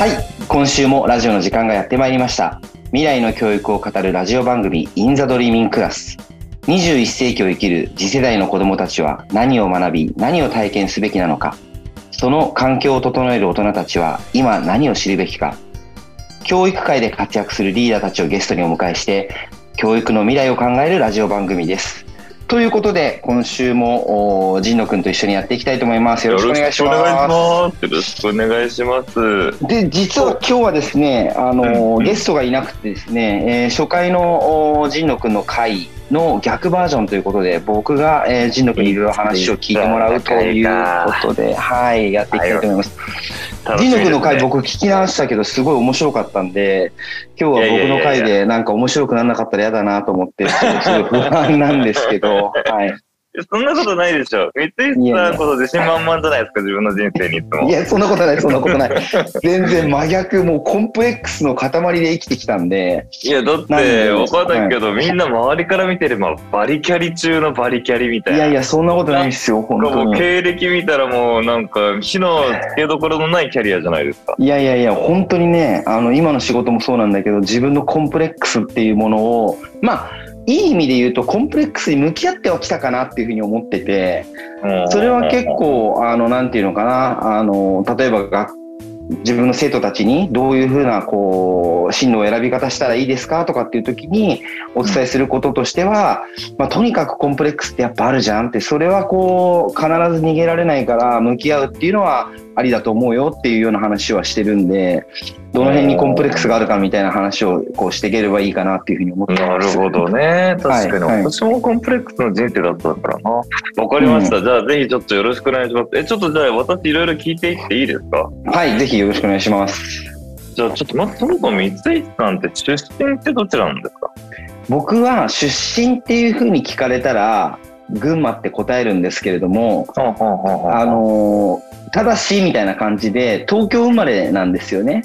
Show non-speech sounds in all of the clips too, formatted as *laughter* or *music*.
はい。今週もラジオの時間がやってまいりました。未来の教育を語るラジオ番組 In the Dreaming Class 21世紀を生きる次世代の子どもたちは何を学び何を体験すべきなのか。その環境を整える大人たちは今何を知るべきか。教育界で活躍するリーダーたちをゲストにお迎えして教育の未来を考えるラジオ番組です。ということで、今週も神野くんと一緒にやっていきたいと思います。よろしくお願いします。よろしくお願いします。で、実は今日はですね、あの、うん、ゲストがいなくてですね、えー、初回の神野くんの回の逆バージョンということで、僕が、えー、神野くんにいろいろ話を聞いてもらうということで、はい、やっていきたいと思います。神野くんの回僕聞き直したけど、すごい面白かったんで、今日は僕の回でなんか面白くならなかったら嫌だなと思って、すごい不安なんですけど、はい。そんなことないでしょ。三井さんこと自信満々じゃないですか、自分の人生にいつも。いや、そんなことない、*laughs* そんなことない。全然真逆、もうコンプレックスの塊で生きてきたんで。いや、だって、わかんないけど、はい、みんな周りから見てれば、バリキャリ中のバリキャリみたいな。いやいや、そんなことないですよ、本当に。経歴見たらもう、なんか、火のつけどころのないキャリアじゃないですか。いやいやいや、本当にね、あの、今の仕事もそうなんだけど、自分のコンプレックスっていうものを、まあ、いい意味で言うとコンプレックスに向き合ってはきたかなっていうふうに思っててそれは結構あのなんていうのかなあの例えば学自分の生徒たちにどういうふうなこう進路を選び方したらいいですかとかっていう時にお伝えすることとしては、まあ、とにかくコンプレックスってやっぱあるじゃんってそれはこう必ず逃げられないから向き合うっていうのはありだと思うよっていうような話はしてるんでどの辺にコンプレックスがあるかみたいな話をこうしていければいいかなっていうふうに思ってます。なるほどね。確かに、はい、私もコンプレックスの人生だったからな。わかりました。うん、じゃあぜひちょっとよろしくお願いします。え、ちょっとじゃあ私いろいろ聞いていっていいですか？はい、ぜひよろしくお願いします。じゃあちょっとまずそもそも三井さんって出身ってどちらなんですか？僕は出身っていうふうに聞かれたら群馬って答えるんですけれども、あのただしみたいな感じで東京生まれなんですよね。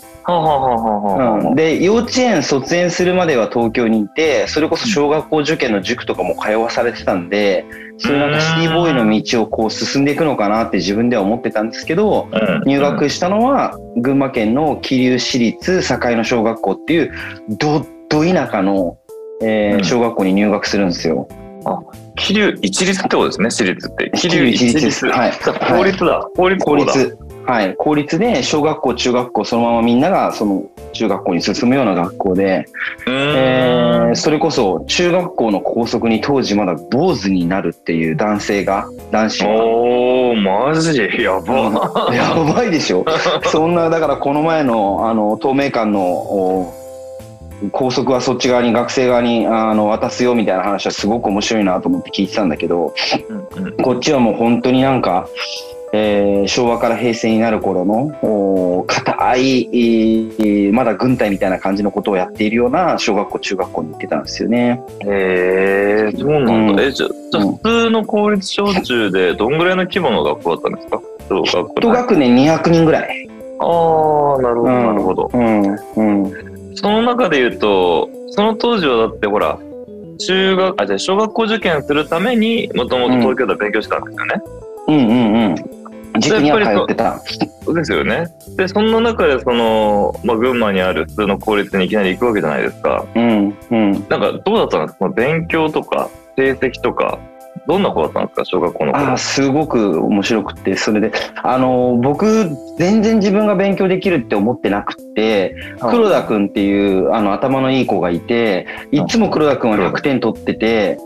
で幼稚園卒園するまでは東京にいてそれこそ小学校受験の塾とかも通わされてたんでそういうなんかシティボーイの道をこう進んでいくのかなって自分では思ってたんですけど入学したのは群馬県の桐生市立境野小学校っていうどど田舎の、えー、小学校に入学するんですよ。あ桐生一律ってことですね、私立って。桐生一律。はい。公立だ。公立公立。はい。公立で、小学校、中学校、そのままみんなが、その、中学校に進むような学校で、えー、それこそ、中学校の校則に当時まだ坊主になるっていう男性が、男子が。おー、マジ？やば。やばいでしょ。*laughs* そんな、だからこの前の、あの、透明館の、校則はそっち側に学生側にあの渡すよみたいな話はすごく面白いなと思って聞いてたんだけど、うんうん、こっちはもう本当になんか、えー、昭和から平成になる頃の硬い、まだ軍隊みたいな感じのことをやっているような小学校中学校に行ってたんですよね。へえー、そうなんだ。うん、えじゃ普通の公立小中でどんぐらいの規模の学校だったんですか？一学年200人ぐらい。ああなるほどなるほど。うん、うんその中で言うと、その当時はだってほら、中学、あ、じゃ小学校受験するために、もともと東京で勉強してたんですよね。うんうんうん。塾には通ってた。ですよね。で、そんな中で、その、まあ、群馬にある普通の公立にいきなり行くわけじゃないですか。うんうん。なんか、どうだったんですか？勉強とか、成績とか、どんな子だったんですか？小学校のあすごく面白くてそれで。あの僕全然自分が勉強できるって思ってなくて黒田君っていうあの頭のいい子がいていつも黒田君は100点取ってて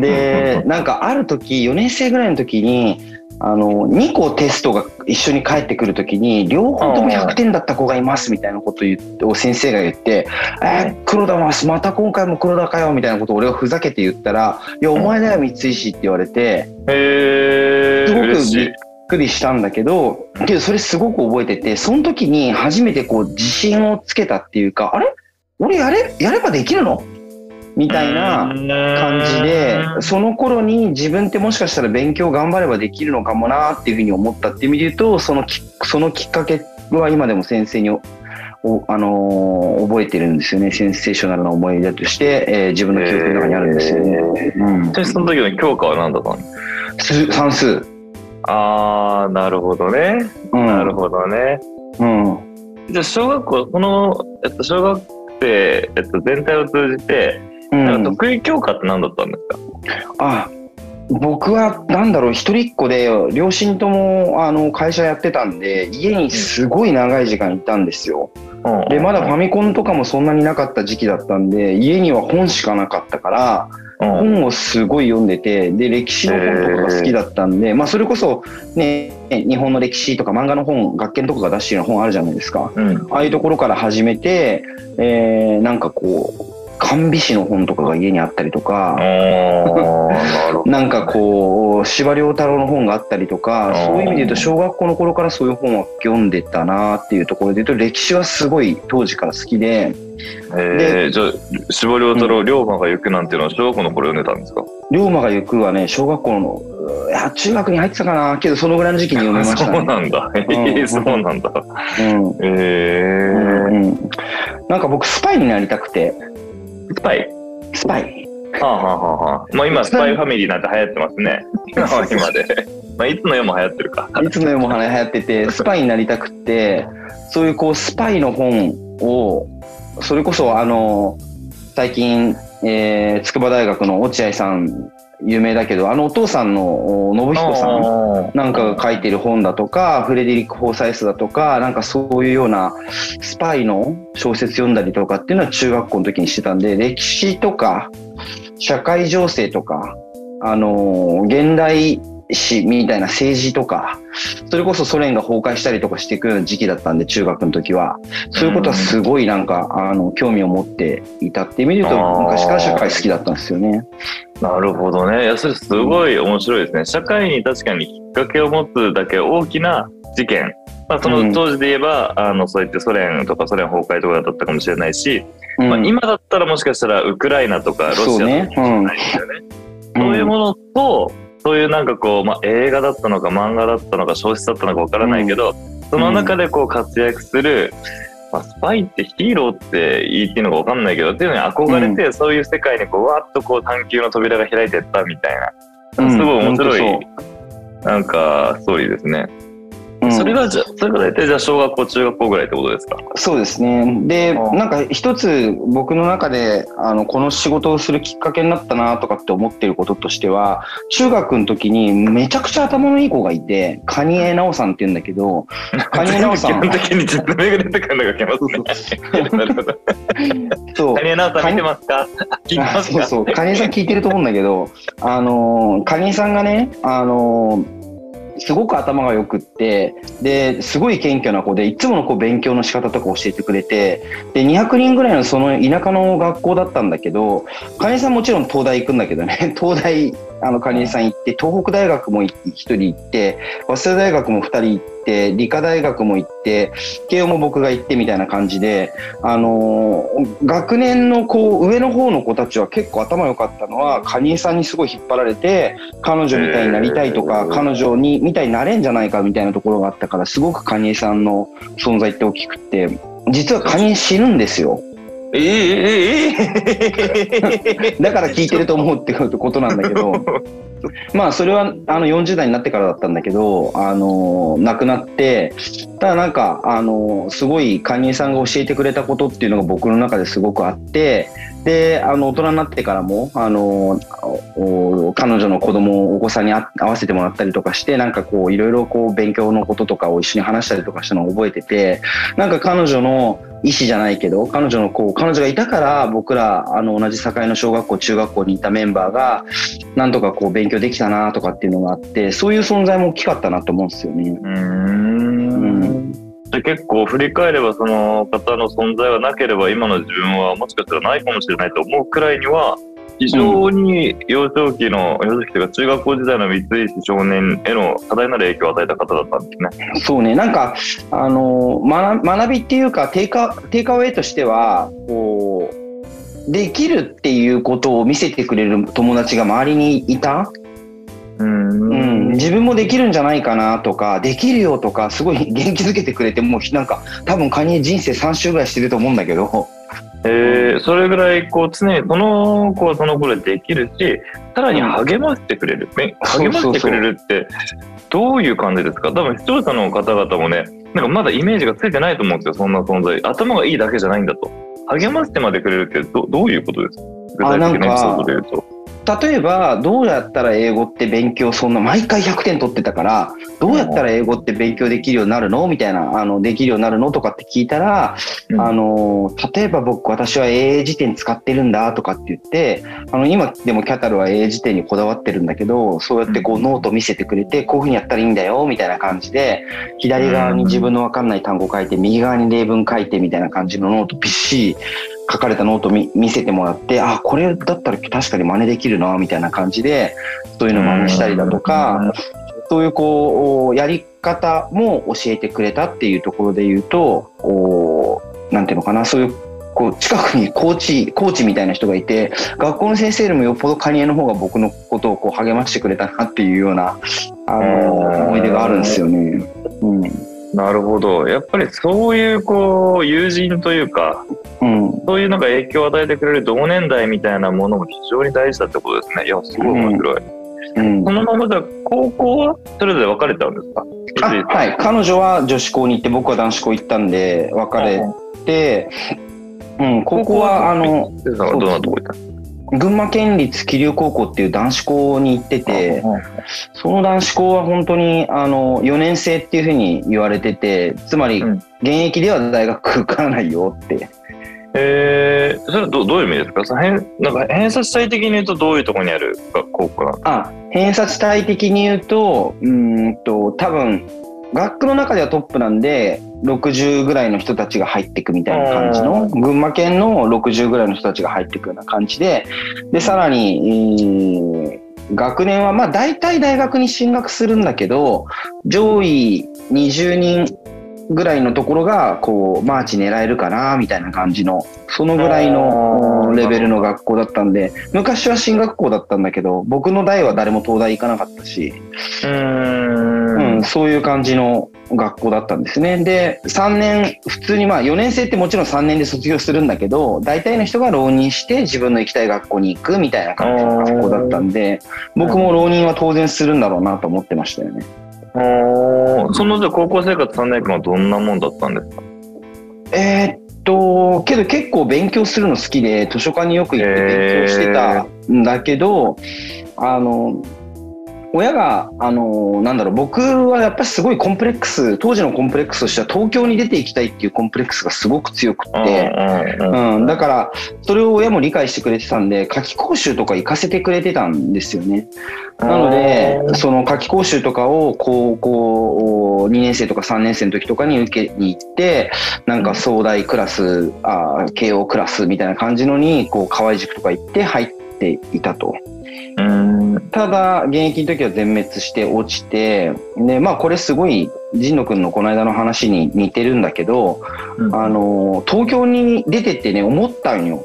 で *laughs* なんかある時4年生ぐらいの時にあの、2個テストが一緒に返ってくるときに、両方とも100点だった子がいますみたいなことを言って、先生が言って、えー、黒田はまた今回も黒田かよみたいなことを俺がふざけて言ったら、いや、お前だよ、三石って言われて、へすごくびっくりしたんだけど、けどそれすごく覚えてて、その時に初めてこう自信をつけたっていうか、あれ？俺やれ、やればできるの？みたいな感じで、その頃に自分ってもしかしたら勉強頑張ればできるのかもなっていうふうに思ったっていう意味で言うと、そのきそのきっかけは今でも先生におあのー、覚えてるんですよね。センセーショナルな思い出として、えー、自分の記憶の中にあるんですよね。えー、うん。その時の教科は何だったの？算数。ああ、なるほどね。うん、なるほどね。うん。じゃあ小学校、この、えっと、小学生、えっと、全体を通じて、なんか得意教科って何だったんですか、うん、あ僕はなんだろう一人っ子で両親ともあの会社やってたんで家にすごい長い時間いたんですよ。でまだファミコンとかもそんなになかった時期だったんで家には本しかなかったから本をすごい読んでてで歴史の本とかが好きだったんで、まあ、それこそ、ね、日本の歴史とか漫画の本学研とかが出してる本あるじゃないですか、うん、ああいうところから始めて、えー、なんかこう甘美師の本とかが家にあったりとか、なんかこう、司馬遼太郎の本があったりとか、そういう意味で言うと、小学校の頃からそういう本は読んでたなっていうところで言うと、歴史はすごい当時から好きで。えー、じゃあ、司馬遼太郎、龍馬が行くなんていうのは小学校の頃読んでたんですか？龍馬が行くはね、小学校の、いや、中学に入ってたかなけど、そのぐらいの時期に読みました、ね、そうなんだ。*laughs* えー、そうなんだ。うん。えー、うん。なんか僕、スパイになりたくて。スパイスパイ。はあはあはあはあ。まあ今、スパイファミリーなんて流行ってますね。*laughs* 今で。まあいつの世も流行ってるか。いつの世も流行ってて、*laughs* スパイになりたくて、そういうこう、スパイの本を、それこそあの、最近、えー、筑波大学の落合さん有名だけど、あのお父さんの信彦さんなんかが書いてる本だとか、フレデリック・ホーサイスだとか、なんかそういうようなスパイの小説読んだりとかっていうのは中学校の時にしてたんで、歴史とか、社会情勢とか、あの、現代史みたいな政治とか、それこそソ連が崩壊したりとかしていくような時期だったんで、中学の時は。そういうことはすごいなんか、あの、興味を持っていたっていう意味で言うと、昔から社会好きだったんですよね。なるほどね。いや、それすごい面白いですね。社会に確かにきっかけを持つだけ大きな事件。まあ、その当時で言えば、うん、あの、そういってソ連とかソ連崩壊とかだったかもしれないし、うん、まあ、今だったらもしかしたらウクライナとかロシアとかもしれないですよね。そう、ねうん、いうものと、そういうなんかこう、まあ、映画だったのか漫画だったのか小説だったのかわからないけど、その中でこう活躍する、まあ、スパイってヒーローって言っていいのか分かんないけどっていうのに憧れて、うん、そういう世界にこうわっとこう探求の扉が開いてったみたいな、すごい面白い、なんかストーリーですね。それがじゃそれが大体じゃあ小学校中学校ぐらいってことですか？そうですね。でなんか一つ僕の中であのこの仕事をするきっかけになったなとかって思ってることとしては中学の時にめちゃくちゃ頭のいい子がいて蟹江直さんって言うんだけど蟹江直さん。基本的に実名が出てくるのが来ますね。なるほどそうさん見てますか？聞いてますか？そうそう。蟹江さん聞いてると思うんだけどあの蟹江さんがねあのすごく頭が良くって、で、すごい謙虚な子で、いつものこう勉強の仕方とか教えてくれて、で、200人ぐらいのその田舎の学校だったんだけど、金井さんもちろん東大行くんだけどね、*laughs* 東大、あの、金井さん行って、東北大学も1人行って、早稲田大学も2人行っ、て、理科大学も行って、慶応も僕が行ってみたいな感じで、あのー、学年のこう、上の方の子たちは結構頭良かったのは、カニエさんにすごい引っ張られて、彼女みたいになりたいとか、彼女に、みたいになれんじゃないかみたいなところがあったから、すごくカニエさんの存在って大きくて、実はカニエ死ぬんですよ。ええええ *laughs* だから聞いてると思うってことなんだけど、まあそれはあの40代になってからだったんだけど、あの亡くなってただなんかあのすごい蟹江さんが教えてくれたことっていうのが僕の中ですごくあってであの大人になってからもあの彼女の子供をお子さんに会わせてもらったりとかしてなんかこういろいろ勉強のこととかを一緒に話したりとかしたのを覚えててなんか彼女の意思じゃないけど彼女のこう彼女がいたから僕らあの同じ境の小学校中学校にいたメンバーがなんとかこう勉強できたなとかっていうのがあってそういう存在も大きかったなと思うんですよね。うんで結構振り返ればその方の存在がなければ今の自分はもしかしたらないかもしれないと思うくらいには非常に幼少期の、幼少期というか中学校時代の三石少年への多大なる影響を与えた方だったんですね。そうね、なんか、あの、学学びっていうか、テイカ、テイカウェイとしては、こう、できるっていうことを見せてくれる友達が周りにいた？うん、うん、自分もできるんじゃないかなとかできるよとかすごい *laughs* 元気づけてくれてもうなんか多分カニ人生3周ぐらいしてると思うんだけどえー、それぐらいこう常にその子はその子でできるしさらに励ましてくれる、励ましてくれるってどういう感じですか？多分視聴者の方々もねなんかまだイメージがついてないと思うんですよ、そんな存在。頭がいいだけじゃないんだと。励ましてまでくれるってどどういうことですか？具体的なエピソードで言うと。例えばどうやったら英語って勉強そんな毎回100点取ってたからどうやったら英語って勉強できるようになるの？みたいなあのできるようになるの？とかって聞いたら、うん、あの例えば僕私は英英辞典使ってるんだとかって言ってあの今でもキャタルは英英辞典にこだわってるんだけどそうやってこうノート見せてくれてこういうふうにやったらいいんだよみたいな感じで左側に自分の分かんない単語書いて右側に例文書いてみたいな感じのノートびっしり書かれたノート見見せてもらって、あ、これだったら確かに真似できるな、みたいな感じで、そういうの真似したりだとか、そういうこう、やり方も教えてくれたっていうところで言うと、こう、なんていうのかな、そういうこう近くにコーチ、コーチみたいな人がいて、学校の先生よりもよっぽどカニエの方が僕のことをこう励ましてくれたなっていうような、あの、思い出があるんですよね。うんなるほど。やっぱりそういうこう友人というか、うん、そういうなんか影響を与えてくれる同年代みたいなものも非常に大事だってことですね。いや、すごい面白い。うん、そのままじゃ高校はそれぞれ別れたんですか？はい。彼女は女子校に行って、僕は男子校行ったんで、別れて、うん、高校は、あの、どんなとこ行った群馬県立桐生高校っていう男子校に行ってて、その男子校は本当にあの4年生っていうふうに言われてて、つまり現役では大学受からないよって。えー、それはどどういう意味ですか？その偏なんか偏差値体的に言うとどういうところにある学校かあ偏差値体的に言うとうんと多分学区の中ではトップなんで60ぐらいの人たちが入っていくみたいな感じの群馬県の60ぐらいの人たちが入っていくような感じででさらに、えー、学年はまあ大体大学に進学するんだけど上位20人ぐらいのところがこうマーチ狙えるかなみたいな感じのそのぐらいのレベルの学校だったんで昔は進学校だったんだけど僕の代は誰も東大行かなかったしうん。そういう感じの学校だったんですね。で3年普通にまあ4年生ってもちろん3年で卒業するんだけど大体の人が浪人して自分の行きたい学校に行くみたいな感じの学校だったんで僕も浪人は当然するんだろうなと思ってましたよね。そのじゃ高校生活3年間はどんなもんだったんですか？えー、っと、けど結構勉強するの好きで、図書館によく行って勉強してたんだけど、あの、親が、あの、なんだろう、僕はやっぱりすごいコンプレックス、当時のコンプレックスとしては東京に出ていきたいっていうコンプレックスがすごく強くって、うん、だから、それを親も理解してくれてたんで、夏期講習とか行かせてくれてたんですよね。なので、その夏期講習とかを高校2年生とか3年生の時とかに受けに行って、なんか総大クラス、あ慶応クラスみたいな感じのに、こう、河合塾とか行って入っていたと。ただ、現役の時は全滅して落ちて、で、まあこれすごい、神野くんのこの間の話に似てるんだけど、うん、あの、東京に出てってね、思ったんよ。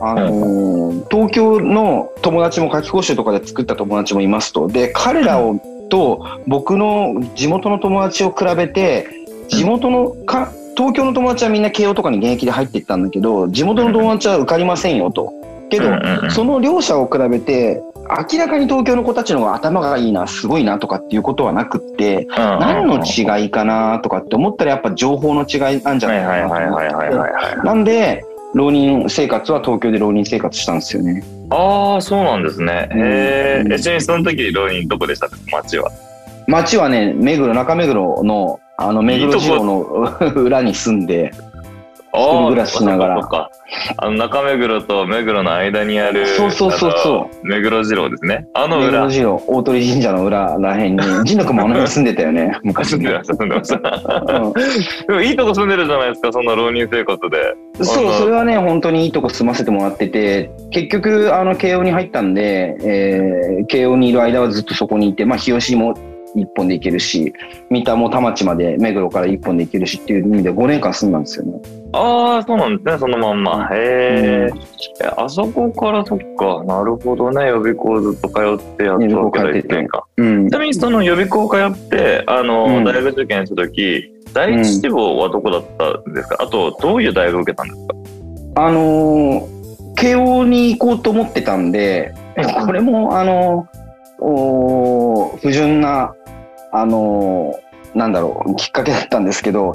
あのー、東京の友達も夏期講習とかで作った友達もいますと。で、彼らを、と僕の地元の友達を比べて、地元のか、東京の友達はみんな慶応とかに現役で入っていったんだけど、地元の友達は受かりませんよと。けど、その両者を比べて、明らかに東京の子たちの方が頭がいいな、すごいなとかっていうことはなくって、何の違いかなとかって思ったらやっぱ情報の違いなんじゃないかな。なんで、浪人生活は東京で浪人生活したんですよね。ああ、そうなんですね。へえ。ちなみにその時浪人どこでした？町は町はね、目黒、中目黒の、あの、目黒城の *laughs* 裏に住んで、一人暮らししながら。あの中目黒と目黒の間にある、そうそうそうそう。目黒次郎ですね。あの裏。目黒次郎、大鳥神社の裏らへんに、神野くんもあの辺住んでたよね、*laughs* 昔。住んでました、住んでました。でもいいとこ住んでるじゃないですか、そんな浪人生活で。そう、それはね、本当にいいとこ住ませてもらってて、結局、あの、慶応に入ったんで、えー、慶応にいる間はずっとそこにいて、まあ、日吉も一本で行けるし、三田も田町まで目黒から一本で行けるしっていう意味で5年間住んだんですよね。ああ、そうなんですね、そのまんま。へえ、うん、あそこからそっか、なるほどね、予備校ずっと通ってやったわけだ1年間。うん、ちなみにその予備校通って、あの、うん、大学受験した時、第一志望はどこだったんですか、あと、どういう大学受けたんですか？あのー、慶応に行こうと思ってたんで、これも、あのー、お不純なあのなんだろう、きっかけだったんですけど、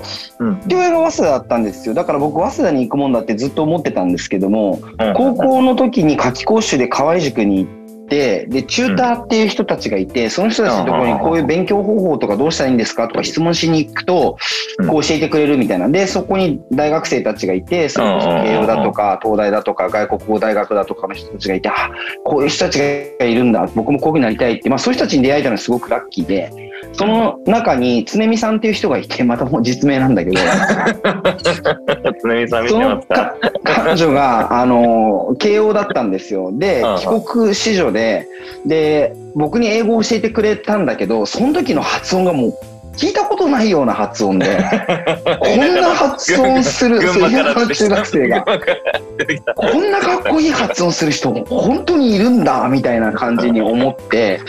父親が早稲田だったんですよ。だから僕、早稲田に行くもんだってずっと思ってたんですけども、高校の時に夏季講習で河合塾に行って、て、で、チューターっていう人たちがいて、その人たちのところにこういう勉強方法とかどうしたらいいんですかとか質問しに行くと、こう教えてくれるみたいな。で、そこに大学生たちがいて、それこそ慶応だとか、東大だとか、外国語大学だとかの人たちがいて、あ、こういう人たちがいるんだ。僕もこういうふうになりたいって、まあそういう人たちに出会えたのはすごくラッキーで、その中に、常見さんっていう人がいて、またもう実名なんだけど、常見さん見てますか？彼女が、あの、慶応だったんですよ。で、帰国子女で、で、僕に英語を教えてくれたんだけど、その時の発音がもう、聞いたことないような発音で、こんな発音する、*laughs* その中学生が、こんなかっこいい発音する人、本当にいるんだ、みたいな感じに思って、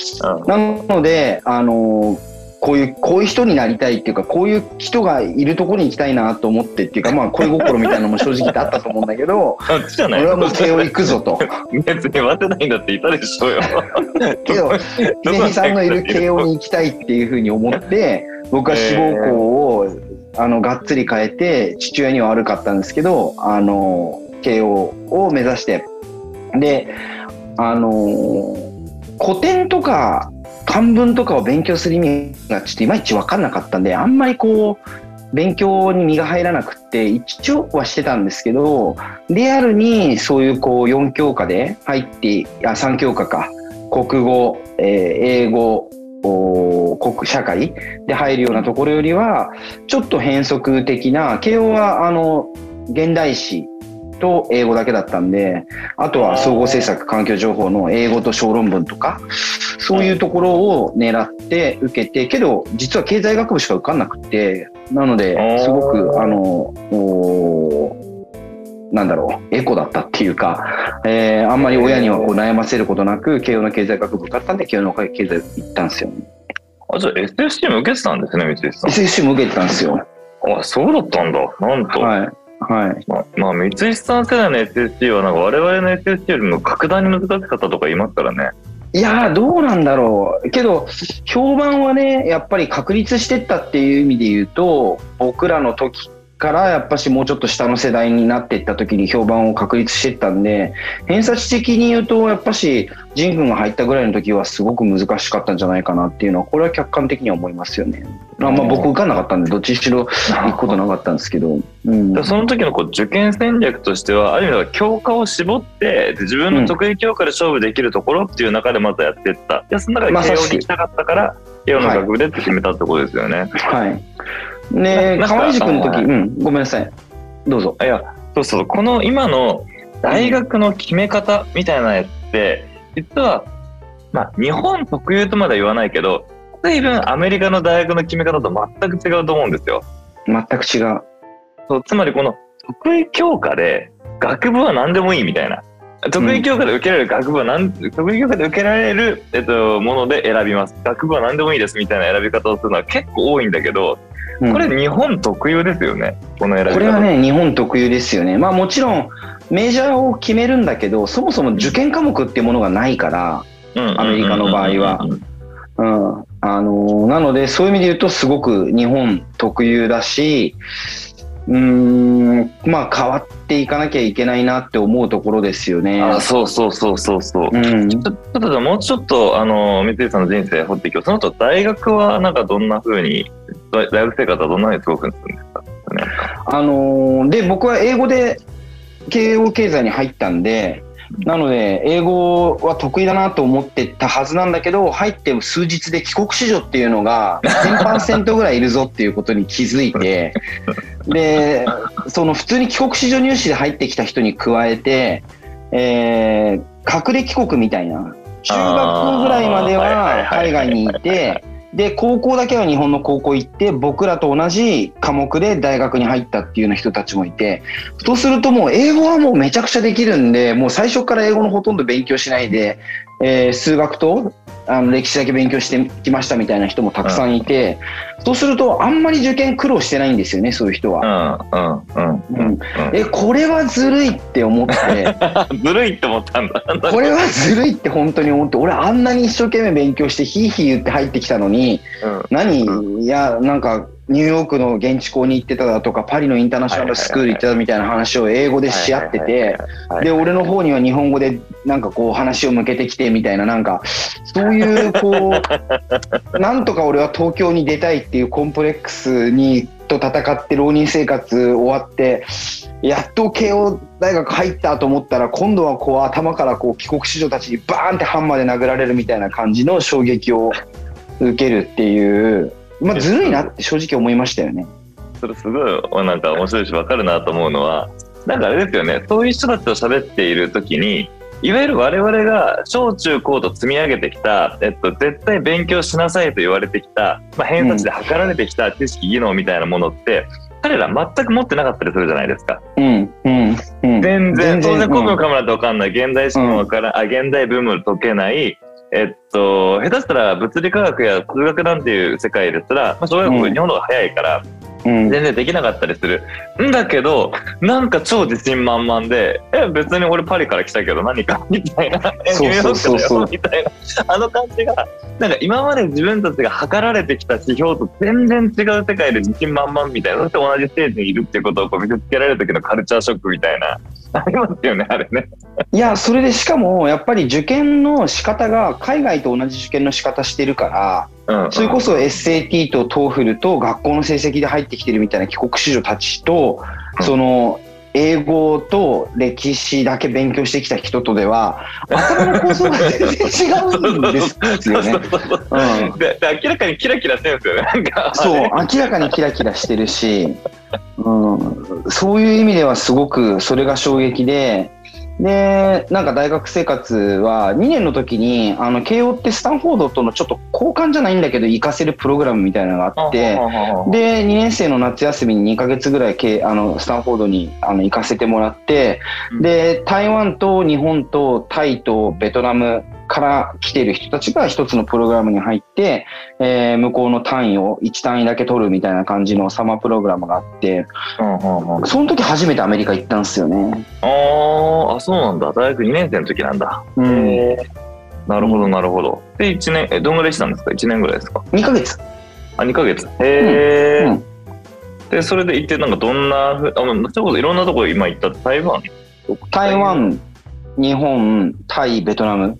なので、あのこういう、こういう人になりたいっていうか、こういう人がいるところに行きたいなと思ってっていうか、まあ、恋心みたいなのも正直あったと思うんだけど、*laughs* 俺はもう慶応行くぞと。別に待てないんだっていたでしょうよ。*laughs* けど、秀美さんのいる慶応に行きたいっていうふうに思って、僕は志望校を、あの、がっつり変えて、父親には悪かったんですけど、あの、慶応を目指して、で、あの、古典とか漢文とかを勉強する意味がちょっといまいち分かんなかったんで、あんまりこう、勉強に身が入らなくって、一応はしてたんですけど、リアルにそういうこう4教科で入って、あ、3教科か、国語、えー、英語、国社会で入るようなところよりは、ちょっと変則的な、慶応はあの、現代史と英語だけだったんで、あとは総合政策環境情報の英語と小論文とか、そういうところを狙って受けて、けど実は経済学部しか受かんなくて、なので、すごく、あの、なんだろう、エコだったっていうか、えー、あんまり親にはこう悩ませることなく、慶応の経済学部受かったんで、慶応の経済行ったんですよ、ね。あ、じゃあ SSC も受けてたんですね、三井さん。SSC も受けてたんですよ。あ、そうだったんだ。なんと。はい。はい。ままあ、三井さん世代の SSC は、なんか我々の SSC よりも格段に難しかったとか言いますからね。いやどうなんだろう。けど、評判はね、やっぱり確立してったっていう意味で言うと、僕らの時からやっぱしもうちょっと下の世代になっていった時に評判を確立していったんで偏差値的に言うとやっぱし仁君が入ったぐらいの時はすごく難しかったんじゃないかなっていうのはこれは客観的には思いますよね。まあ、まあ僕受かんなかったんでどっちにしろ行くことなかったんですけど、うん、その時のこう受験戦略としてはある意味では教科を絞って自分の得意教科で勝負できるところっていう中でまたやっていった、でその中で慶応に行きたかったから慶応の学部でって決めたってことですよね。はいね河合塾の時、うん、ごめんなさい。どうぞ。いや、そうそう、この今の大学の決め方みたいなやつって、実は、まあ、日本特有とまでは言わないけど、随分アメリカの大学の決め方と全く違うと思うんですよ。全く違う。そうつまりこの得意教科で学部は何でもいいみたいな。得意教科で受けられる学部は何、うん、得意教科で受けられる、えっと、もので選びます。学部は何でもいいですみたいな選び方をするのは結構多いんだけど、これ日本特有ですよね、この選びこれはね、日本特有ですよね。まあもちろん、メジャーを決めるんだけど、そもそも受験科目っていうものがないから、アメリカの場合は。うん。あのー、なので、そういう意味で言うと、すごく日本特有だし、うん、まあ変わっていかなきゃいけないなって思うところですよね。あそうそうそうそうそう。うん、ちょっともうちょっとあの三井さんの人生掘っていきその後大学はなんかどんなふうに大学生活はどんなふうに過ごくんですか。あのー、で僕は英語で慶応経済に入ったんで。なので、英語は得意だなと思ってたはずなんだけど、入って数日で帰国子女っていうのが1000%ぐらいいるぞっていうことに気づいて、で、その普通に帰国子女入試で入ってきた人に加えて、えー、隠れ帰国みたいな、中学ぐらいまでは海外にいて、で、高校だけは日本の高校行って、僕らと同じ科目で大学に入ったっていうような人たちもいて、そうするともう英語はもうめちゃくちゃできるんで、もう最初から英語のほとんど勉強しないで、えー、数学とあの歴史だけ勉強してきましたみたいな人もたくさんいて、うん、そうするとあんまり受験苦労してないんですよねそういう人は。えこれはずるいって思って。*laughs* ずるいって思ったんだ。*laughs* これはずるいって本当に思って俺あんなに一生懸命勉強してヒーヒー言って入ってきたのに、うん、何、うん、いやなんかニューヨークの現地校に行ってただとかパリのインターナショナルスクール行ってたみたいな話を英語でし合っててで俺の方には日本語でなんかこう話を向けてきてみたい。ななんかそういうこうなんとか俺は東京に出たいっていうコンプレックスにと戦って浪人生活終わってやっと慶応大学入ったと思ったら今度はこう頭からこう帰国子女たちにバーンってハンマーで殴られるみたいな感じの衝撃を受けるっていうまあ、ずるいなって正直思いましたよね。それすごいなんか面白いし分かるなと思うのはなんかあれですよね。そういう人たちと喋っている時にいわゆる我々が小中高と積み上げてきた、えっと、絶対勉強しなさいと言われてきた、まあ、偏差値で測られてきた知識、技能みたいなものって、彼ら全く持ってなかったりするじゃないですか。うん、うん、全然、当然古文かもらって分かんない、現代史も分から、うん、あ、現代文も解けない、えっと、下手したら物理科学や数学なんていう世界ですら、まあ、小学校、日本の方が早いから、全然できなかったりする。んだけど、なんか超自信満々で、え、別に俺パリから来たけど何か？*laughs* みたいな、ニューヨークだよみたいな、あの感じが、なんか今まで自分たちが測られてきた指標と全然違う世界で自信満々みたいな、そして同じステージにいるっていうことをこう見せつけられる時のカルチャーショックみたいな、*laughs* ありますよね、あれね。いや、それでしかも、やっぱり受験の仕方が海外と同じ受験の仕方してるから、それこそ SAT と TOEFL と学校の成績で入ってきてるみたいな帰国子女たちと、その英語と歴史だけ勉強してきた人とでは *laughs* 頭の構造が全然違うんですよね。で明らかにキラキラしてるんですよね。そう明らかにキラキラしてるし、うん、そういう意味ではすごくそれが衝撃で。で、なんか大学生活は2年の時に、あの、慶応ってスタンフォードとのちょっと交換じゃないんだけど、行かせるプログラムみたいなのがあって、で、2年生の夏休みに2ヶ月ぐらい、あの、スタンフォードにあの行かせてもらって、で、台湾と日本とタイとベトナムから来てる人たちが一つのプログラムに入って、えー、向こうの単位を1単位だけ取るみたいな感じのサマープログラムがあって、その時初めてアメリカ行ったんですよね。ああ、そうなんだ。大学2年生の時なんだ。うん、なるほど、なるほど。で、1年、え、どんぐらいしたんですか ?1 年ぐらいですか ?2 ヶ月。あ、2ヶ月。へえ、うんうん、で、それで行って、なんかどんなふ、あ、それこそいろんなとこ今行った台湾？台湾、日本、タイ、ベトナム。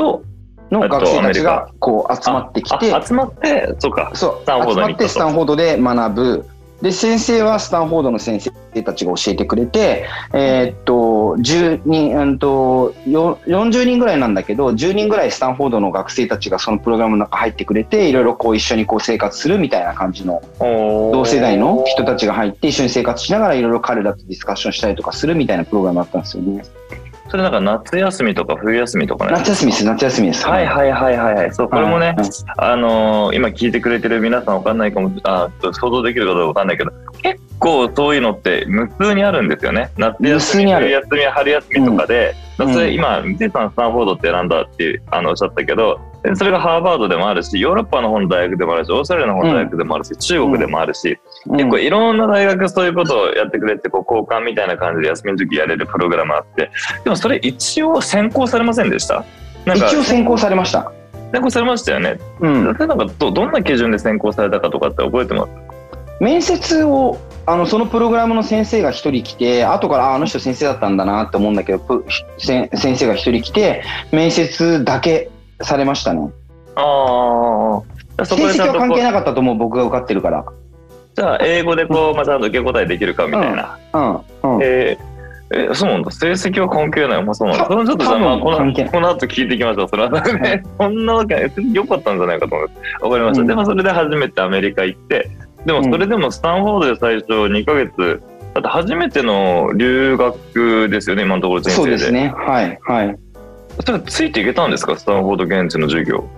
との学生たちがこう集まってきて集まってそうか。そう集まってスタンフォードで学ぶ。で先生はスタンフォードの先生たちが教えてくれて、えー、っと10人、うんと、40人ぐらいなんだけど10人ぐらいスタンフォードの学生たちがそのプログラムの中入ってくれていろいろこう一緒にこう生活するみたいな感じの同世代の人たちが入って一緒に生活しながらいろいろ彼らとディスカッションしたりとかするみたいなプログラムだったんですよね。それなんか夏休みとか冬休みとかね。夏休みです、夏休みです。はいはいはいはい。そう、これもね、はい、あのー、今聞いてくれてる皆さんわかんないかも、あ想像できるかどうかわかんないけど、結構そういうのって無数にあるんですよね。夏休み、冬休み、春休みとかで、うん、それ今、ミテさんスタンフォードって選んだってあのおっしゃったけど、それがハーバードでもあるし、ヨーロッパの方の大学でもあるし、オーストラリアの方の大学でもあるし、うん、中国でもあるし、うん、結構いろんな大学そういうことをやってくれって、こう交換みたいな感じで休みの時やれるプログラムあって、でもそれ一応選考されませんでした？一応選考されました。選考されましたよね？うん。なんかどどんな基準で選考されたかとかって覚えてます？面接をあのそのプログラムの先生が一人来て後からあの人先生だったんだなって思うんだけど先生が一人来て面接だけされましたね。ああ。成績は関係なかったと思う、僕が受かってるから。じゃあ、英語でこう、まあ、ちゃんと受け答えできるかみたいな。うん。うん。えー、えそうなんだ。成績は関係ない。まあ、そうなんだ。それはちょっとじゃあ、まあ、この、この後聞いていきましょう。それはね、そんなわけない。良かったんじゃないかと思います。わかりました。うん、でも、それで初めてアメリカ行って、でも、それでもスタンフォードで最初2ヶ月、だって初めての留学ですよね、今のところ先生で。そうですね。はい。はい。それついていけたんですか、スタンフォード現地の授業。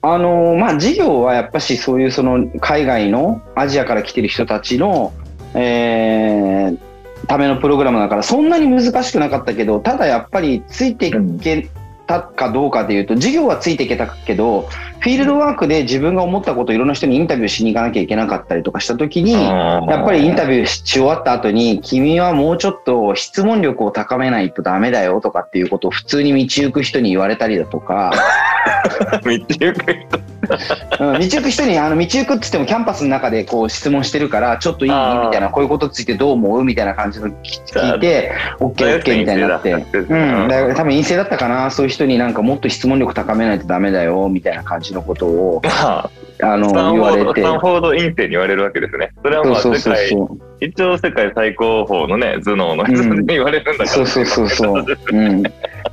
あのまあ、授業はやっぱしそういうその海外のアジアから来てる人たちの、えー、ためのプログラムだからそんなに難しくなかったけどただやっぱりついていけたかどうかでいうと授業はついていけたけどフィールドワークで自分が思ったことをいろんな人にインタビューしに行かなきゃいけなかったりとかした時にやっぱりインタビューし終わった後に君はもうちょっと質問力を高めないとダメだよとかっていうことを普通に道行く人に言われたりだとか。*laughs* 道行く人 *laughs* うん、道行く人にあの道行くっつってもキャンパスの中でこう質問してるからちょっといい？みたいなこういうことついてどう思う？みたいな感じの聞いて OKOK みたいになって、うん、だ多分院生だったかな？そういう人になんかもっと質問力高めないとダメだよみたいな感じのことをあの言われて。スタンフォード院生に言われるわけですね。それはまあ世界一応世界最高峰のね頭脳の人に言われるんだから、そうそうそうそう、うん、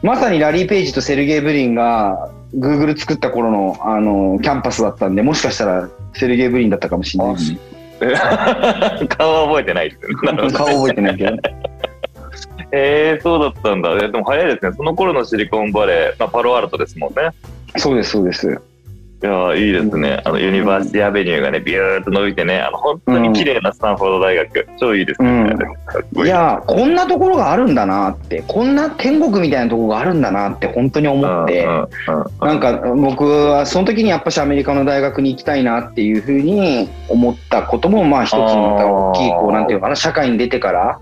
まさにラリー・ペイジとセルゲイ・ブリンが Google 作った頃のあのキャンパスだったんで、もしかしたらセルゲイ・ブリンだったかもしれない、ね。*laughs* 顔は覚えてないですね。*laughs* 顔覚えてないけど。*laughs* えー、そうだったんだ。でも早いですね。その頃のシリコンバレー、まあ、パロアルトですもんね。そうです、そうです。いやいいですね。あの、ユニバーシティアベニューがね、ビューっと伸びてね、あの、本当に綺麗なスタンフォード大学。うん、超いいですね。うん、いやこんなところがあるんだなって、こんな天国みたいなところがあるんだなって本当に思って、なんか僕はその時にやっぱしアメリカの大学に行きたいなっていうふうに思ったことも、まあ一つの大きい、こう、なんていうかな、社会に出てから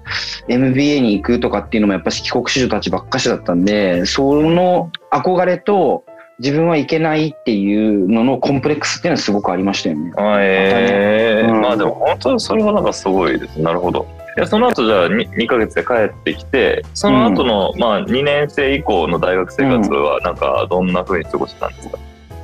MBA に行くとかっていうのもやっぱし帰国子女たちばっかしだったんで、その憧れと、自分はいけないっていうののコンプレックスっていうのはすごくありましたよね。あえー、うん、まあでも本当それはなんかすごいです。なるほど。いやその後じゃあ 2, 2ヶ月で帰ってきてその後の、うん、まあ2年生以降の大学生活はなんかどんなふうに過ごしたんですか、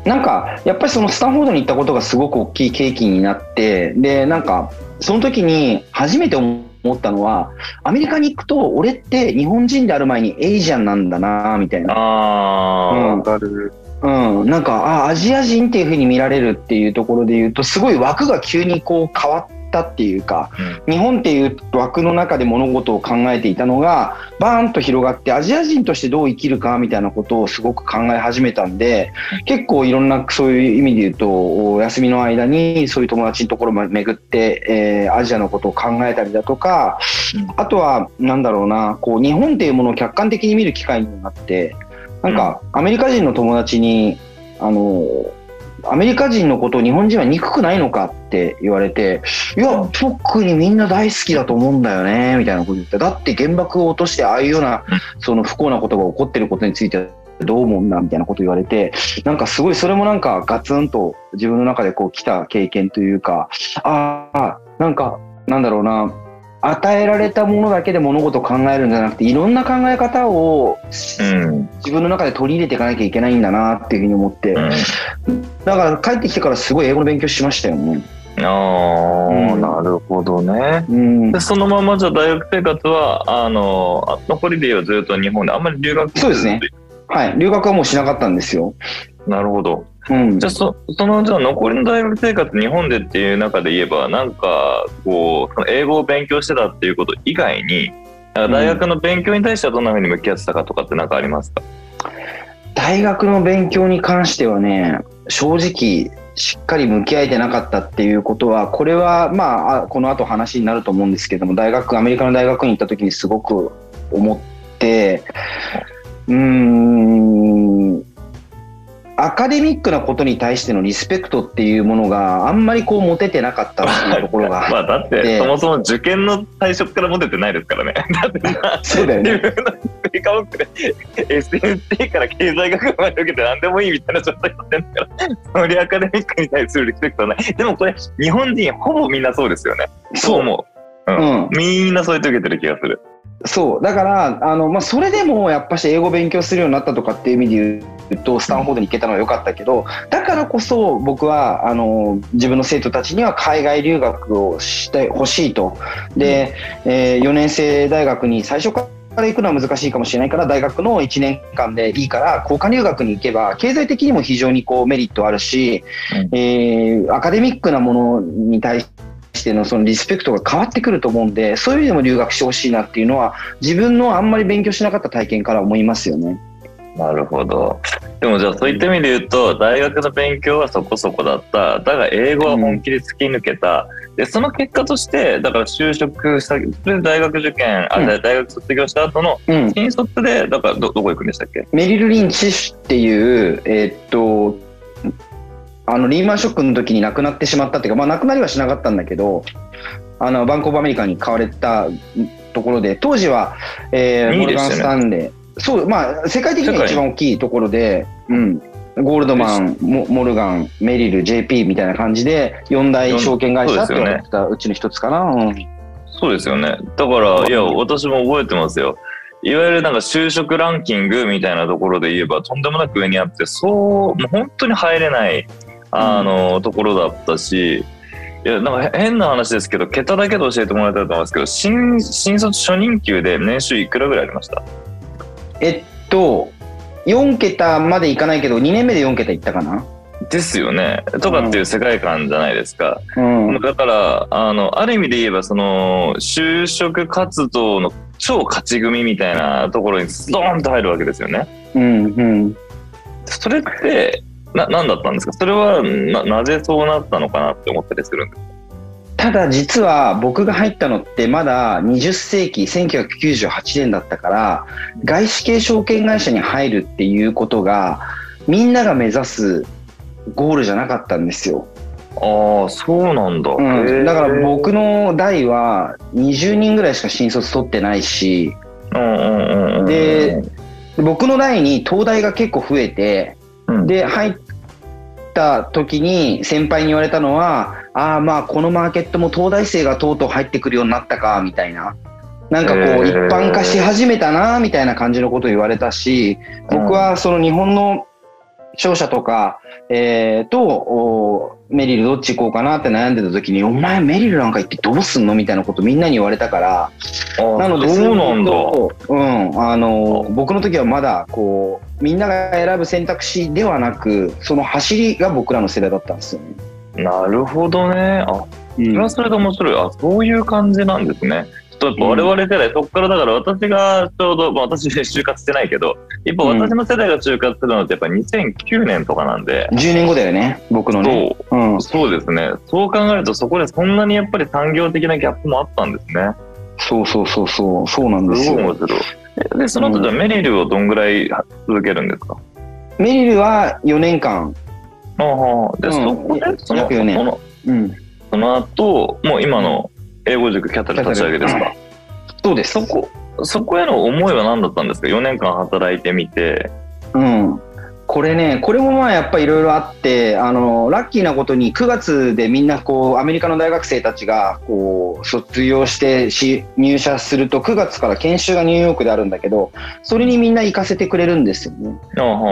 うん、なんかやっぱりそのスタンフォードに行ったことがすごく大きい契機になってでなんかその時に初めて思ったのはアメリカに行くと俺って日本人である前にエイジアンなんだなみたいな。ああ、うん、かる。うん、なんかあアジア人っていうふうに見られるっていうところで言うとすごい枠が急にこう変わったっていうか、うん、日本っていう枠の中で物事を考えていたのがバーンと広がってアジア人としてどう生きるかみたいなことをすごく考え始めたんで結構いろんなそういう意味で言うとお休みの間にそういう友達のところを巡って、えー、アジアのことを考えたりだとか、うん、あとはなんだろうなこう日本っていうものを客観的に見る機会になって。なんか、アメリカ人の友達に、あの、アメリカ人のことを日本人は憎くないのかって言われて、いや、特にみんな大好きだと思うんだよね、みたいなこと言って、だって原爆を落としてああいうような、その不幸なことが起こってることについてどう思うんだみたいなこと言われて、なんかすごいそれもなんかガツンと自分の中でこう来た経験というか、ああ、なんか、なんだろうな、与えられたものだけで物事を考えるんじゃなくていろんな考え方を、うん、自分の中で取り入れていかなきゃいけないんだなっていうふうに思って、うん、だから帰ってきてからすごい英語の勉強しましたよね。ああ、うん、なるほどね、うん、でそのままじゃ大学生活はあの残りではずっと日本であんまり留学そうですね。はい。留学はもうしなかったんですよ。なるほどうん、じゃあそそのじゃあ残りの大学生活日本でっていう中で言えばなんかこう英語を勉強してたっていうこと以外に大学の勉強に対してはどんなふうに向き合ってたかとかって何かありますか？大学の勉強に関してはね正直しっかり向き合えてなかったっていうことはこれはまあこの後話になると思うんですけども大学アメリカの大学に行った時にすごく思ってうーんアカデミックなことに対してのリスペクトっていうものがあんまりこう持ててなかったっていうところが *laughs* まあだってそもそも受験の対象から持ててないですからね。だってそうだよね。自分のス科目で SNT から経済学部まで受けて何でもいいみたいな状態になってるからそりアカデミックに対するリスペクトはない。でもこれ日本人ほぼみんなそうですよね。そう。思う、うん、うん、みんなそうやって受けてる気がする。そう。だからあの、まあ、それでもやっぱし英語勉強するようになったとかっていう意味で言うとスタンフォードに行けたのは良かったけどだからこそ僕はあの自分の生徒たちには海外留学をしてほしいとで、えー、4年生大学に最初から行くのは難しいかもしれないから大学の1年間でいいから交換留学に行けば経済的にも非常にこうメリットあるし、うん、えー、アカデミックなものに対してしてのそのリスペクトが変わってくると思うんでそういう意味でも留学してほしいなっていうのは自分のあんまり勉強しなかった体験から思いますよね。なるほど。でもじゃあそういった意味で言うと大学の勉強はそこそこだった。だが英語は本気で突き抜けた、うん、でその結果としてだから就職したで大学受験、あ、うん、大学卒業した後の新卒でだからどどこ行くんでしたっけ？メリル・リンチっていうえー、っとあのリーマンショックの時に亡くなってしまったっていうか、まあ、亡くなりはしなかったんだけどあのバンコブアメリカに買われたところで当時は、えー、モルガン・スタンレーそうまあ世界的には一番大きいところで、うん、ゴールドマンモ、モルガン、メリル、JP みたいな感じで、4大証券会社って言われてたうちの一つかな。うん、そうですよね。だから、いや、私も覚えてますよ。いわゆるなんか就職ランキングみたいなところで言えば、とんでもなく上にあって、そう、もう本当に入れない、あの、うん、ところだったし、いや、なんか変な話ですけど、桁だけで教えてもらいたいと思いますけど、新、新卒初任給で年収いくらぐらいありました？えっと、4桁までいかないけど、2年目で4桁いったかな？ですよね。とかっていう世界観じゃないですか。うん、だから、あの、ある意味で言えば、その、就職活動の超勝ち組みたいなところにスドーンと入るわけですよね。うんうん。それって、な、何だったんですか？それはな、なぜそうなったのかなって思ったりするんですか？ただ実は僕が入ったのってまだ20世紀1998年だったから外資系証券会社に入るっていうことがみんなが目指すゴールじゃなかったんですよ。ああそうなんだ、うん、だから僕の代は20人ぐらいしか新卒取ってないしで僕の代に東大が結構増えて、うん、で入った時に先輩に言われたのはああまあこのマーケットも東大生がとうとう入ってくるようになったかみたいな。なんかこう一般化し始めたなみたいな感じのことを言われたし僕はその日本の商社とか、えー、とメリルどっち行こうかなって悩んでた時にお前メリルなんか行ってどうすんのみたいなことみんなに言われたからなのでそうなんだ、うん、あの僕の時はまだこうみんなが選ぶ選択肢ではなくその走りが僕らの世代だったんですよね。なるほどね。あ、それはそれで面白い。あ、そういう感じなんですね。ちょっと我々世代、そこからだから私がちょうど、まあ、私就活してないけど、一方私の世代が就活するのってやっぱ2009年とかなんで。10年後だよね、僕のね。そう、うん、そうですね。そう考えるとそこでそんなにやっぱり産業的なギャップもあったんですね。そうそうそうそう、そうなんですよ。すごい面白い。で、その後じゃメリルをどんぐらい続けるんですか、メリルは4年間ああ、で、そこで、その、その、うん。その後、もう今の英語塾キャタル立ち上げですか？そうです。そこ、そこへの思いは何だったんですか ?4 年間働いてみて。うん。これね、これもまあやっぱりいろいろあって、あの、ラッキーなことに9月でみんなこう、アメリカの大学生たちがこう、卒業してし入社すると9月から研修がニューヨークであるんだけど、それにみんな行かせてくれるんですよね。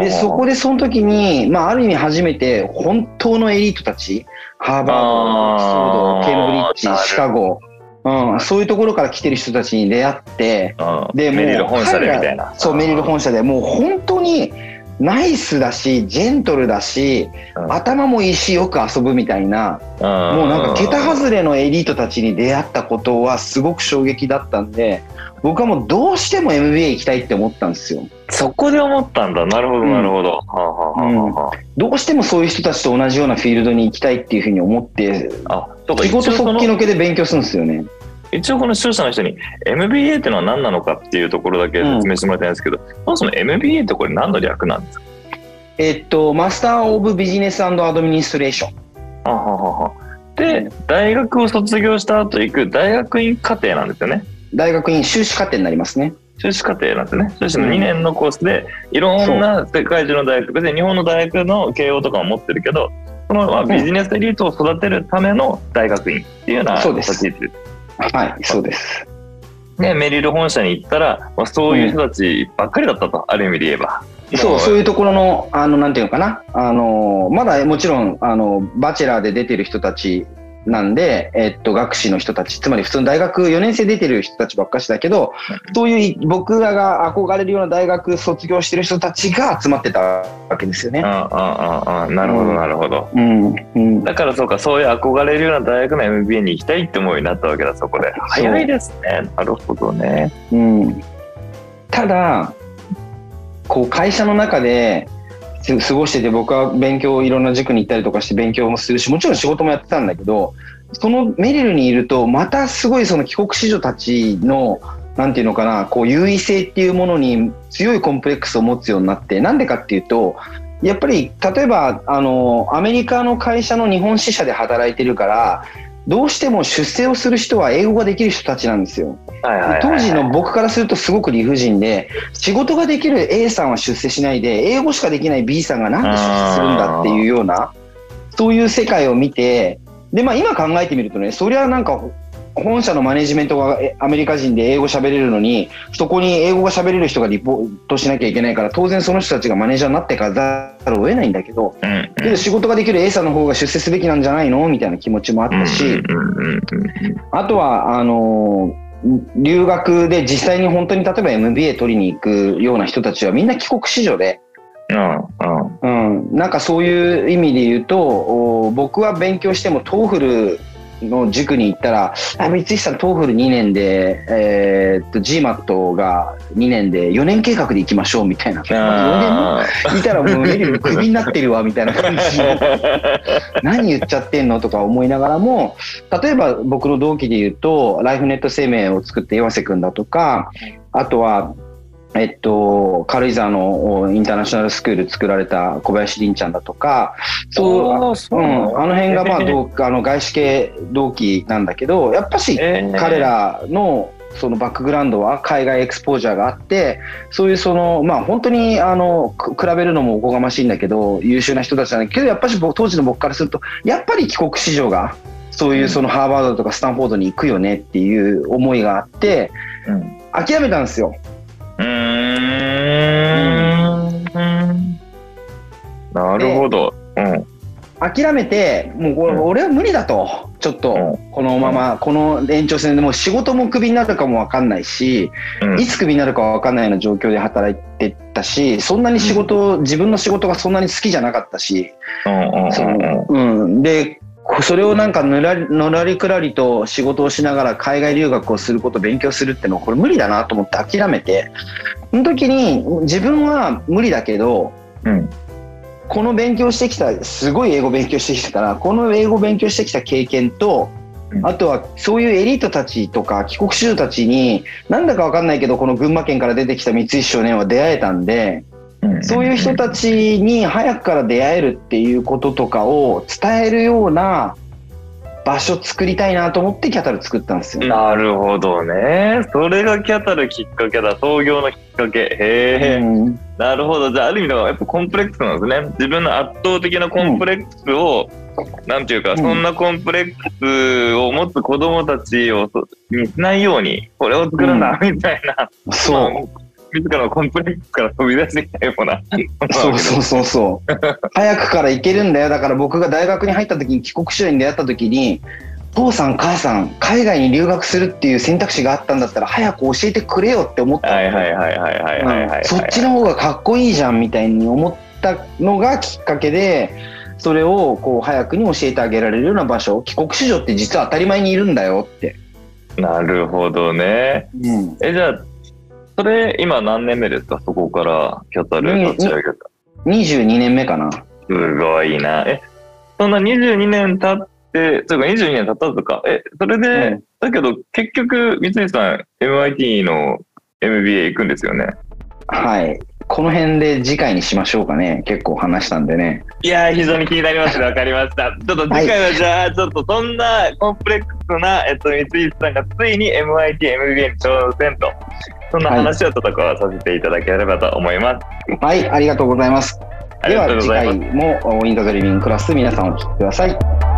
で、そこでその時に、まあある意味初めて本当のエリートたち、ハーバード、オックスフォード、ケンブリッジ、シカゴ、うん、そういうところから来てる人たちに出会って、で、メリル本社でみたいな。そう、メリル本社でもう本当に、ナイスだしジェントルだし、うん、頭もいいしよく遊ぶみたいな、うん、もうなんか桁外れのエリートたちに出会ったことはすごく衝撃だったんで僕はもうどうしても MBA 行きたいって思ったんですよ。そこで思ったんだ。なるほどなるほど、どうしてもそういう人たちと同じようなフィールドに行きたいっていうふうに思ってあ仕事そっちのけで勉強するんですよね。一応この視聴者の人に MBA っていうのは何なのかっていうところだけ説明してもらいたいんですけど、うん、そもそも MBA ってこれ何の略なんですか？えっと、 Master of Business Administration。はははで、大学を卒業した後行く大学院課程なんですよね。大学院修士課程になりますね。修士課程なんですね。修士の2年のコースで、いろんな世界中の大学で、日本の大学の慶応とかも持ってるけど、そのまあビジネスエリートを育てるための大学院っていうような立ち位置です。はい、そうです。で、メリル本社に行ったら、まあ、そういう人たちばっかりだったと、うん、ある意味で言えば。そう、そういうところの、あの、なんていうのかな。あの、まだもちろん、あの、バチェラーで出てる人たちなんで、えっと、学士の人たち、つまり普通の大学4年生出てる人たちばっかしだけど、そういう僕らが憧れるような大学卒業してる人たちが集まってたわけですよね。ああ、ああ、なるほど、なるほど。うん。うん、だからそうか、そういう憧れるような大学の MBA に行きたいって思いになったわけだ、そこで。早いですね。なるほどね。うん。ただ、こう会社の中で、過ごしてて僕は勉強いろんな塾に行ったりとかして勉強もするしもちろん仕事もやってたんだけどそのメリルにいるとまたすごいその帰国子女たちのなんていうのかなこう優位性っていうものに強いコンプレックスを持つようになってなんでかっていうとやっぱり例えばあのアメリカの会社の日本支社で働いてるからどうしても出世をする人は英語ができる人たちなんですよ。当時の僕からするとすごく理不尽で仕事ができる A さんは出世しないで英語しかできない B さんがなんで出世するんだっていうようなそういう世界を見てでまあ今考えてみるとねそりゃなんか本社のマネジメントがアメリカ人で英語喋れるのにそこに英語が喋れる人がリポートしなきゃいけないから当然その人たちがマネージャーになってかざるを得ないんだけど、うん、けど仕事ができる A さんの方が出世すべきなんじゃないの？みたいな気持ちもあったし、あとはあの留学で実際に本当に例えば MBA 取りに行くような人たちはみんな帰国子女で。うん、なんかそういう意味で言うと僕は勉強しても TOEFL の塾に行ったら、あ、三石さん、 TOEFL 2年で、えー、っと、GMAT が2年で、4年計画で行きましょうみたいな。4年いたらもうメリルクビになってるわ、みたいな感じ *laughs* 何言っちゃってんのとか思いながらも、例えば僕の同期で言うと、ライフネット生命を作って岩瀬くんだとか、あとは、えっと、軽井沢のインターナショナルスクール作られた小林凛ちゃんだとか、そう、うん、あの辺がまあ、*laughs* 同あの外資系同期なんだけど、やっぱし彼らのそのバックグラウンドは海外エクスポージャーがあって、そういうその、まあ本当にあの、比べるのもおこがましいんだけど、優秀な人たちなんだけど、やっぱし当時の僕からすると、やっぱり帰国子女が、そういうそのハーバードとかスタンフォードに行くよねっていう思いがあって、うん、諦めたんですよ。うん。なるほど。うん。諦めて、もうこれ、俺は無理だと、ちょっと、このまま、この延長線でもう仕事もクビになるかもわかんないし、いつクビになるかわかんないような状況で働いてたし、そんなに仕事、自分の仕事がそんなに好きじゃなかったし、うん。で、それをなんかぬらりのらりくらりと仕事をしながら海外留学をすること勉強するってのはこれ無理だなと思って諦めてその時に自分は無理だけど、うん、この勉強してきたすごい英語勉強してきたからこの英語勉強してきた経験とあとはそういうエリートたちとか帰国子女たちになんだか分かんないけどこの群馬県から出てきた三石少年は出会えたんでそういう人たちに早くから出会えるっていうこととかを伝えるような場所作りたいなと思ってキャタル作ったんですよ。なるほどね。それがキャタルきっかけだ。創業のきっかけ。へえ、うん、なるほど。じゃあ、ある意味ではやっぱコンプレックスなんですね。自分の圧倒的なコンプレックスを、うん、なんていうか、そんなコンプレックスを持つ子供たちをにしないように、これを作るんだ、みたいな。そう。自らのコンプレックスから飛び出してきたような。そうそうそうそう。早くから行けるんだよ。だから僕が大学に入った時に帰国子女に出会った時に、父さん母さん海外に留学するっていう選択肢があったんだったら早く教えてくれよって思ったはいはいはいはいはいはいそっちの方がかっこいいじゃんみたいに思ったのがきっかけでそれをこう早くに教えてあげられるような場所帰国子女って実は当たり前にいるんだよってなるほどね、うん、えじゃあそれ、今何年目ですか？そこからキャタル立ち上げた。22年目かな。すごいな。え、そんな22年経って、それか22年経ったとか、え、それで、うん、だけど結局、三井さん、MIT の MBA 行くんですよね？はい。この辺で次回にしましょうかね。結構話したんでね。いや非常に気になりますね。わかりました。ちょっと次回はじゃあ、ちょっとそんなコンプレックスな、えっと、三井さんがついに MIT、MBA に挑戦とそんな話をちょっとさせていただければと思います。はい、ありがとうございます。では次回もインドドリビングクラス皆さんお聞きください。